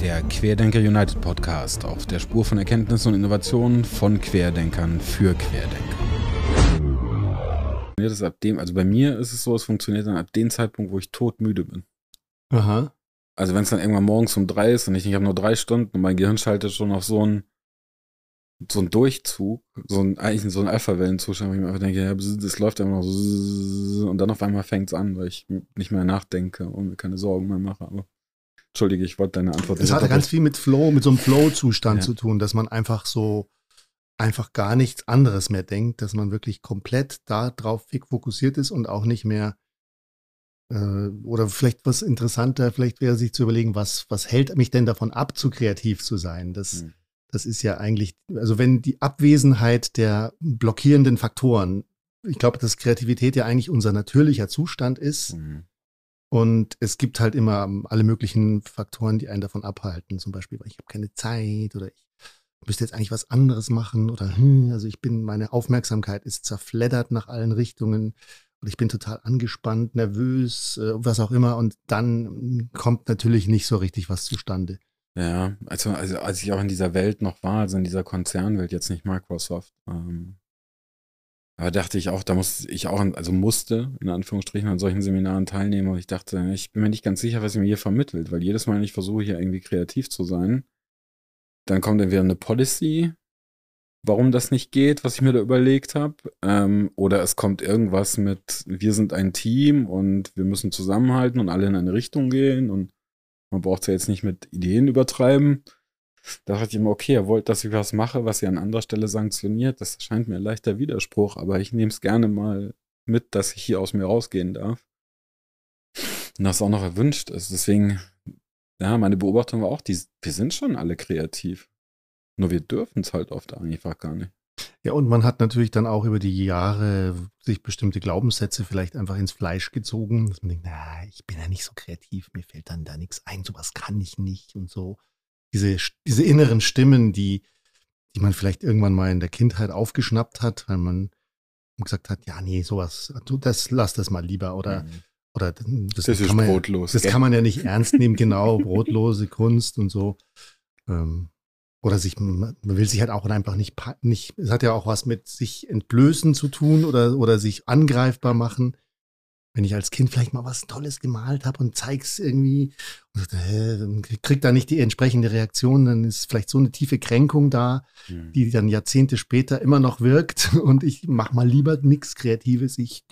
Der Querdenker United Podcast auf der Spur von Erkenntnissen und Innovationen von Querdenkern für Querdenker. Das ab dem, also bei mir ist es so, es funktioniert dann ab dem Zeitpunkt, wo ich todmüde bin. Aha. Also wenn es dann irgendwann morgens um drei ist und ich, ich habe nur drei Stunden und mein Gehirn schaltet schon auf so einen so ein Durchzug, so ein eigentlich so ein Alpha-Wellenzustand, wo ich mir einfach denke, ja, das läuft immer noch so und dann auf einmal fängt es an, weil ich nicht mehr nachdenke und mir keine Sorgen mehr mache. Aber Entschuldige, ich wollte deine Antwort. Es hat ganz viel mit Flow, mit so einem Flow-Zustand ja. zu tun, dass man einfach so einfach gar nichts anderes mehr denkt, dass man wirklich komplett darauf fokussiert ist und auch nicht mehr äh, oder vielleicht was interessanter, vielleicht wäre sich zu überlegen, was, was hält mich denn davon ab, zu kreativ zu sein? Das, hm. Das ist ja eigentlich, also wenn die Abwesenheit der blockierenden Faktoren, ich glaube, dass Kreativität ja eigentlich unser natürlicher Zustand ist. Hm. Und es gibt halt immer alle möglichen Faktoren, die einen davon abhalten. Zum Beispiel, ich habe keine Zeit oder ich müsste jetzt eigentlich was anderes machen oder hm, also ich bin, meine Aufmerksamkeit ist zerfleddert nach allen Richtungen und ich bin total angespannt, nervös, äh, was auch immer. Und dann kommt natürlich nicht so richtig was zustande. Ja, also, also als ich auch in dieser Welt noch war, also in dieser Konzernwelt, jetzt nicht Microsoft, ähm, da dachte ich auch, da musste ich auch, also musste in Anführungsstrichen an solchen Seminaren teilnehmen, und ich dachte, ich bin mir nicht ganz sicher, was ihr mir hier vermittelt, weil jedes Mal, wenn ich versuche, hier irgendwie kreativ zu sein, dann kommt dann wieder eine Policy, warum das nicht geht, was ich mir da überlegt habe. Ähm, oder es kommt irgendwas mit, wir sind ein Team und wir müssen zusammenhalten und alle in eine Richtung gehen und man braucht es ja jetzt nicht mit Ideen übertreiben. Da dachte ich immer, okay, ihr wollt, dass ich was mache, was ihr an anderer Stelle sanktioniert. Das scheint mir ein leichter Widerspruch, aber ich nehme es gerne mal mit, dass ich hier aus mir rausgehen darf. Und das auch noch erwünscht ist. Deswegen, ja, meine Beobachtung war auch, die, wir sind schon alle kreativ. Nur wir dürfen es halt oft einfach gar nicht. Ja, und man hat natürlich dann auch über die Jahre sich bestimmte Glaubenssätze vielleicht einfach ins Fleisch gezogen, dass man denkt, na, ich bin ja nicht so kreativ, mir fällt dann da nichts ein, sowas kann ich nicht und so. Diese, diese inneren Stimmen, die, die man vielleicht irgendwann mal in der Kindheit aufgeschnappt hat, weil man gesagt hat, ja, nee, sowas, du, das, lass das mal lieber oder, mhm. oder das, das ist kann man, brotlos. Das kann man ja nicht ernst nehmen, genau, brotlose Kunst und so. Ähm, oder sich, man will sich halt auch einfach nicht, nicht, es hat ja auch was mit sich entblößen zu tun oder, oder sich angreifbar machen. Wenn ich als Kind vielleicht mal was Tolles gemalt habe und zeig's irgendwie und äh, krieg da nicht die entsprechende Reaktion, dann ist vielleicht so eine tiefe Kränkung da, mhm. die dann Jahrzehnte später immer noch wirkt und ich mach mal lieber nichts Kreatives, ich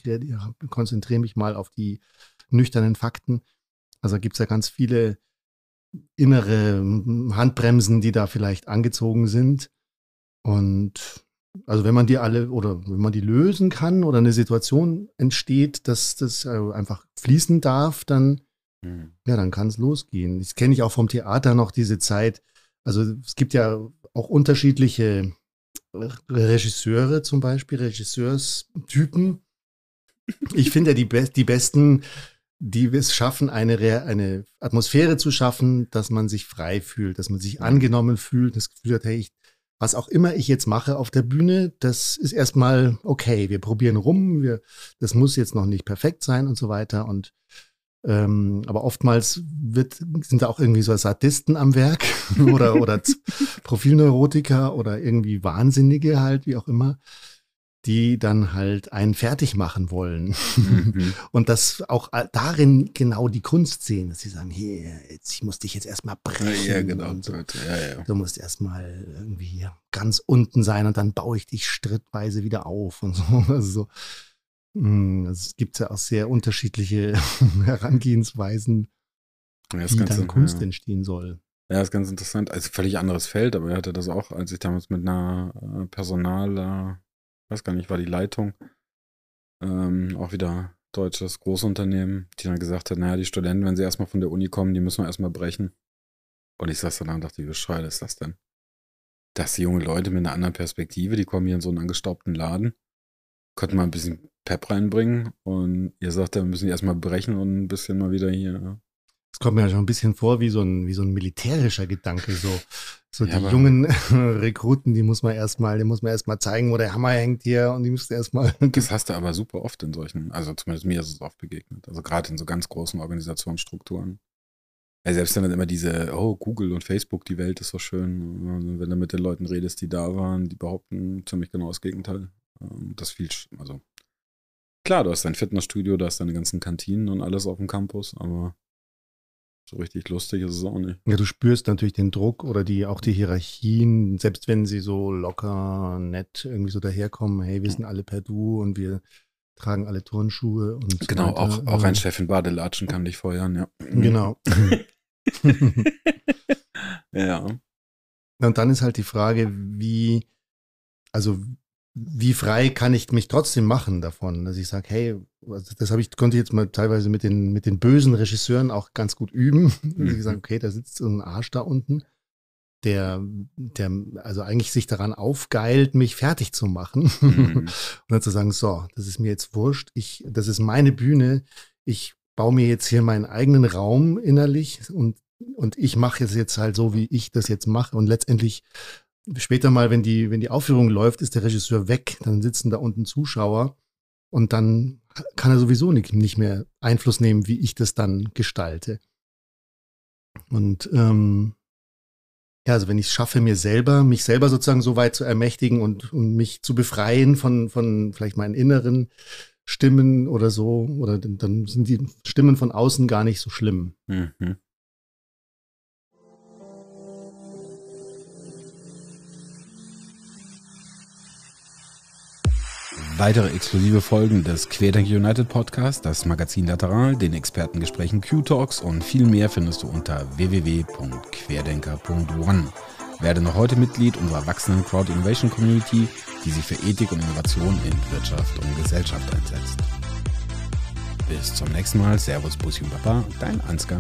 konzentriere mich mal auf die nüchternen Fakten. Also gibt's ja ganz viele innere Handbremsen, die da vielleicht angezogen sind. Und also wenn man die alle oder wenn man die lösen kann oder eine Situation entsteht, dass das äh, einfach fließen darf, dann mhm. ja, dann kann es losgehen. Das kenne ich auch vom Theater noch diese Zeit. Also es gibt ja auch unterschiedliche Regisseure zum Beispiel, Regisseurstypen. Ich finde ja die, be die besten die es schaffen, eine, eine Atmosphäre zu schaffen, dass man sich frei fühlt, dass man sich angenommen fühlt, das Gefühl hat, hey, ich, was auch immer ich jetzt mache auf der Bühne, das ist erstmal okay. Wir probieren rum, wir, das muss jetzt noch nicht perfekt sein und so weiter. Und ähm, aber oftmals wird, sind da auch irgendwie so Sadisten am Werk oder, oder Profilneurotiker oder irgendwie Wahnsinnige halt, wie auch immer die dann halt einen fertig machen wollen. Mhm. Und das auch darin genau die Kunst sehen, dass sie sagen, hier, jetzt, ich muss dich jetzt erstmal brechen. Ja, genau. So. Ja, ja. Du musst erstmal irgendwie ganz unten sein und dann baue ich dich schrittweise wieder auf und so. Also, hm, also es gibt ja auch sehr unterschiedliche Herangehensweisen, ja, wie dann Kunst ja. entstehen soll. Ja, ist ganz interessant. Also völlig anderes Feld, aber er hatte das auch, als ich damals mit einer äh, Personal weiß gar nicht, war die Leitung, ähm, auch wieder deutsches Großunternehmen, die dann gesagt hat, naja, die Studenten, wenn sie erstmal von der Uni kommen, die müssen wir erstmal brechen. Und ich saß dann da und dachte, wie bescheuert ist das denn? Dass die junge Leute mit einer anderen Perspektive, die kommen hier in so einen angestaubten Laden, könnten mal ein bisschen Pep reinbringen und ihr sagt, wir müssen die erstmal brechen und ein bisschen mal wieder hier Das kommt mir ja schon ein bisschen vor wie so ein, wie so ein militärischer Gedanke, so. So Ja, die jungen Rekruten, die muss man erstmal, die muss man erstmal zeigen, wo der Hammer hängt hier und die müsste erstmal. Das hast du aber super oft in solchen, also zumindest mir ist es oft begegnet. Also gerade in so ganz großen Organisationsstrukturen. Ja, selbst wenn dann immer diese, oh, Google und Facebook, die Welt ist so schön. Also wenn du mit den Leuten redest, die da waren, die behaupten ziemlich genau das Gegenteil. Ähm, Das viel, also klar, du hast dein Fitnessstudio, du hast deine ganzen Kantinen und alles auf dem Campus, aber so richtig lustig ist es auch nicht. Ja, du spürst natürlich den Druck oder die, auch die Hierarchien, selbst wenn sie so locker, nett irgendwie so daherkommen, hey, wir sind alle per Du und wir tragen alle Turnschuhe und Genau, auch, auch Ähm, ein Chef in Badelatschen kann dich feuern, ja. Genau. ja. Und dann ist halt die Frage, wie, also wie frei kann ich mich trotzdem machen davon, dass ich sage, hey, also das habe ich, konnte ich jetzt mal teilweise mit den, mit den bösen Regisseuren auch ganz gut üben. Mhm. Dass ich sage, okay, da sitzt so ein Arsch da unten, der, der also eigentlich sich daran aufgeilt, mich fertig zu machen. Mhm. Und dann zu sagen, so, das ist mir jetzt wurscht, ich, das ist meine Bühne, ich baue mir jetzt hier meinen eigenen Raum innerlich und, und ich mache es jetzt halt so, wie ich das jetzt mache. Und letztendlich später mal, wenn die, wenn die Aufführung läuft, ist der Regisseur weg, dann sitzen da unten Zuschauer und dann kann er sowieso nicht, nicht mehr Einfluss nehmen, wie ich das dann gestalte. Und ähm, ja, also wenn ich es schaffe, mir selber, mich selber sozusagen so weit zu ermächtigen und, und mich zu befreien von, von vielleicht meinen inneren Stimmen oder so, oder dann- sind die Stimmen von außen gar nicht so schlimm. Mhm. Weitere exklusive Folgen des Querdenker United Podcast, das Magazin Lateral, den Expertengesprächen Q-Talks und viel mehr findest du unter www.querdenker.one. Werde noch heute Mitglied unserer wachsenden Crowd Innovation Community, die sich für Ethik und Innovation in Wirtschaft und Gesellschaft einsetzt. Bis zum nächsten Mal. Servus, Bussi und Papa, dein Ansgar.